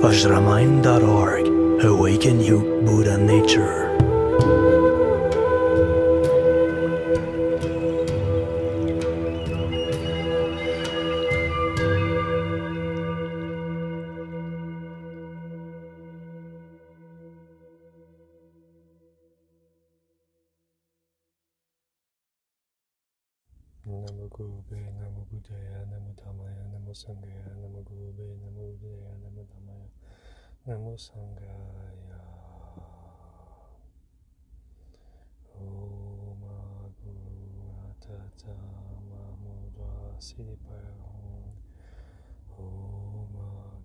vajramind.org. Awaken you, Buddha nature. Namo Gurube, Namo Buddhaya, Namo Dhammaya, Namo Sanghaya, Namo Gurube, Namo Buddhaya, Namo Dhammaya, Namo Sanghaya. Om Guru Atata Mamudra Siddhipayam. Om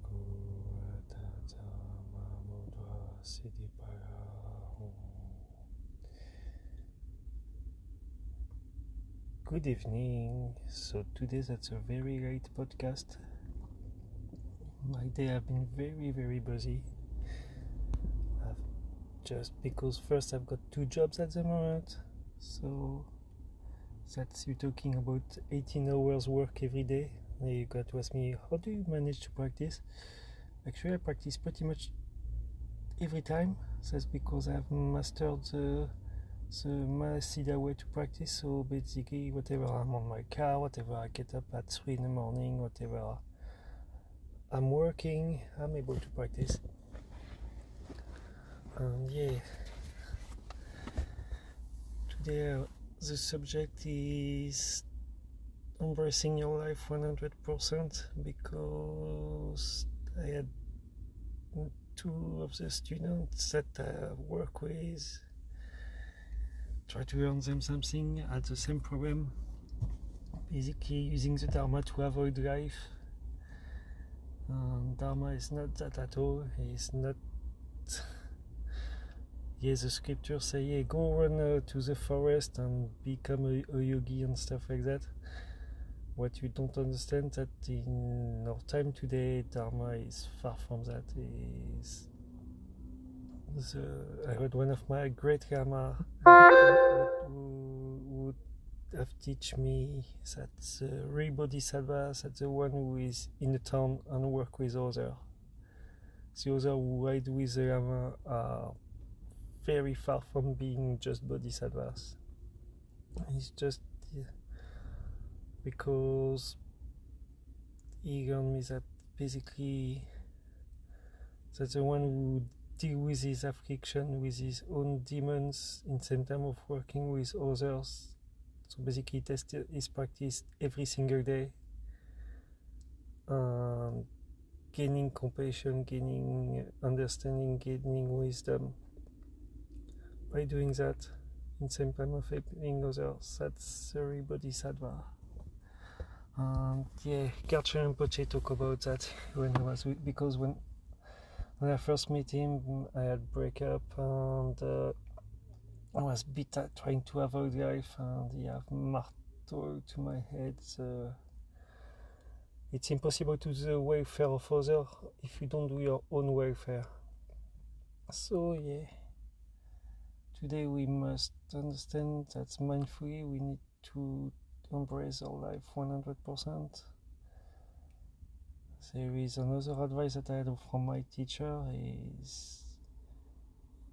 Guru Atata Mamudra Siddhipayam. Good evening. So today that's a very late podcast. My day have been very very busy. I've just because first I've got two jobs at the moment, so that's you talking about 18 hours work every day. And you got to ask me how do you manage to practice? Actually, I practice pretty much every time. That's because I've mastered the the Masida way to practice. So basically, whatever I'm on my car, whatever I get up at three in the morning, whatever I'm working, I'm able to practice. And yeah, today uh, the subject is embracing your life 100% because I had two of the students that I work with try to learn them something at the same problem basically using the dharma to avoid life um, dharma is not that at all. It's not yes the scriptures say go run uh, to the forest and become a, a yogi and stuff like that. What you don't understand that in our time today dharma is far from that. Is I heard one of my great would have teach me that the real bodhisattva is the one who is in the town and work with others. The other who ride with the Lama are very far from being just bodhisattvas. It's just because he learned me that basically that's the one who deal with his affliction, with his own demons, in same time of working with others. So basically, test his practice every single day, um, gaining compassion, gaining understanding, gaining wisdom. By doing that, in same time of helping others, that's very bodhisattva. And yeah, Garchen Rinpoche talk about that when I was with, because when when I first met him, I had breakup and uh, was bit at trying to avoid life, and he have marteled to my head. Uh, it's impossible to do the welfare of others if you don't do your own welfare. So yeah, today we must understand that mindfully we need to embrace our life 100%. There is another advice that I had from my teacher is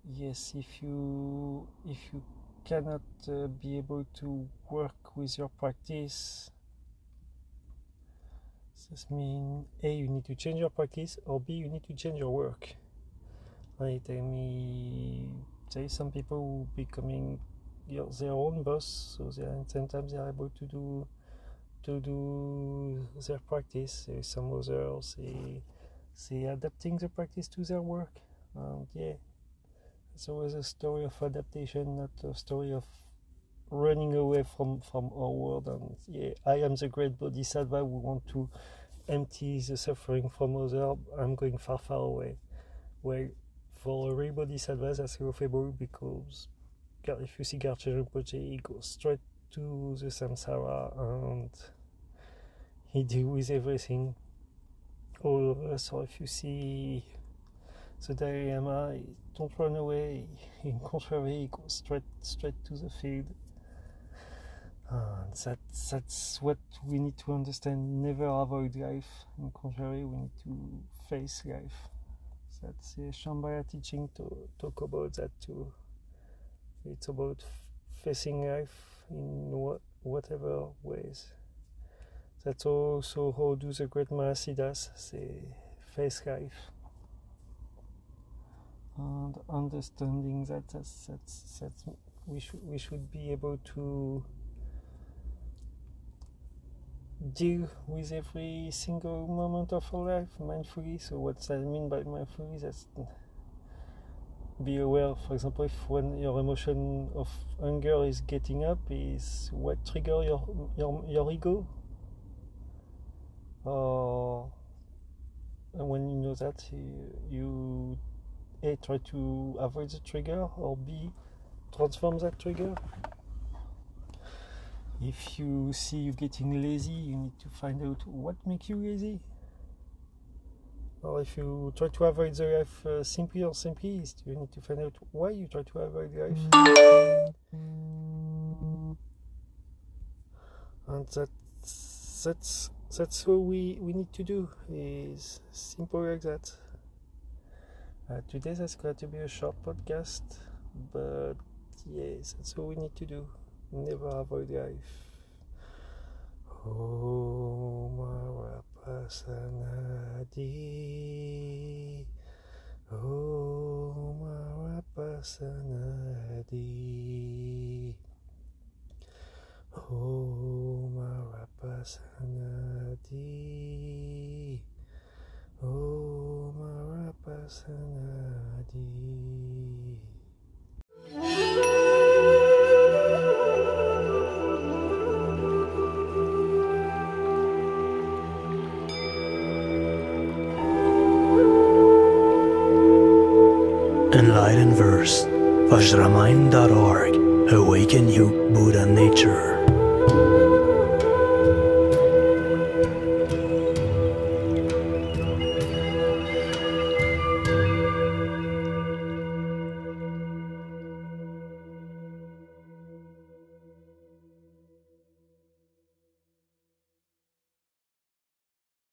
yes if you if you cannot uh, be able to work with your practice this means a you need to change your practice or b you need to change your work and tell me there some people who becoming your, their own boss so they are, sometimes they are able to do to do their practice. Some others they, they adapting the practice to their work. And yeah, it's always a story of adaptation, not a story of running away from, from our world. And yeah, I am the great bodhisattva who want to empty the suffering from others. I'm going far, far away. Well, for a real bodhisattva, that's laughable because if you see Garchen Rinpoche, he goes straight to the samsara and he deals with everything us so if you see the Dalai Lama don't run away in contrary go straight straight to the field ah, and that, that's what we need to understand never avoid life in contrary we need to face life That's the Shambhala teaching to talk about that too. It's about facing life in what, whatever ways. That's also how do the great Mahasiddhas say face life. And understanding that that's, that's, that's we should we should be able to deal with every single moment of our life mindfully. So what does that mean by mindfully? That's be aware, for example, if when your emotion of anger is getting up, is what trigger your your, your ego? Or and when you know that, you, you A, try to avoid the trigger, or B, transform that trigger. If you see you getting lazy, you need to find out what makes you lazy. Or if you try to avoid the life uh, simply or simplest, you need to find out why you try to avoid the life. And that's that's that's what we, we need to do is simple like that. Uh, today that's going to be a short podcast, but yes, that's all we need to do. Never avoid life. Oh, Marapasanadi. Oh, Marapasanadi. Oh, Marapasanadi. Oh. Enlightened verse. Vajramind.org. Awaken you, Buddha nature.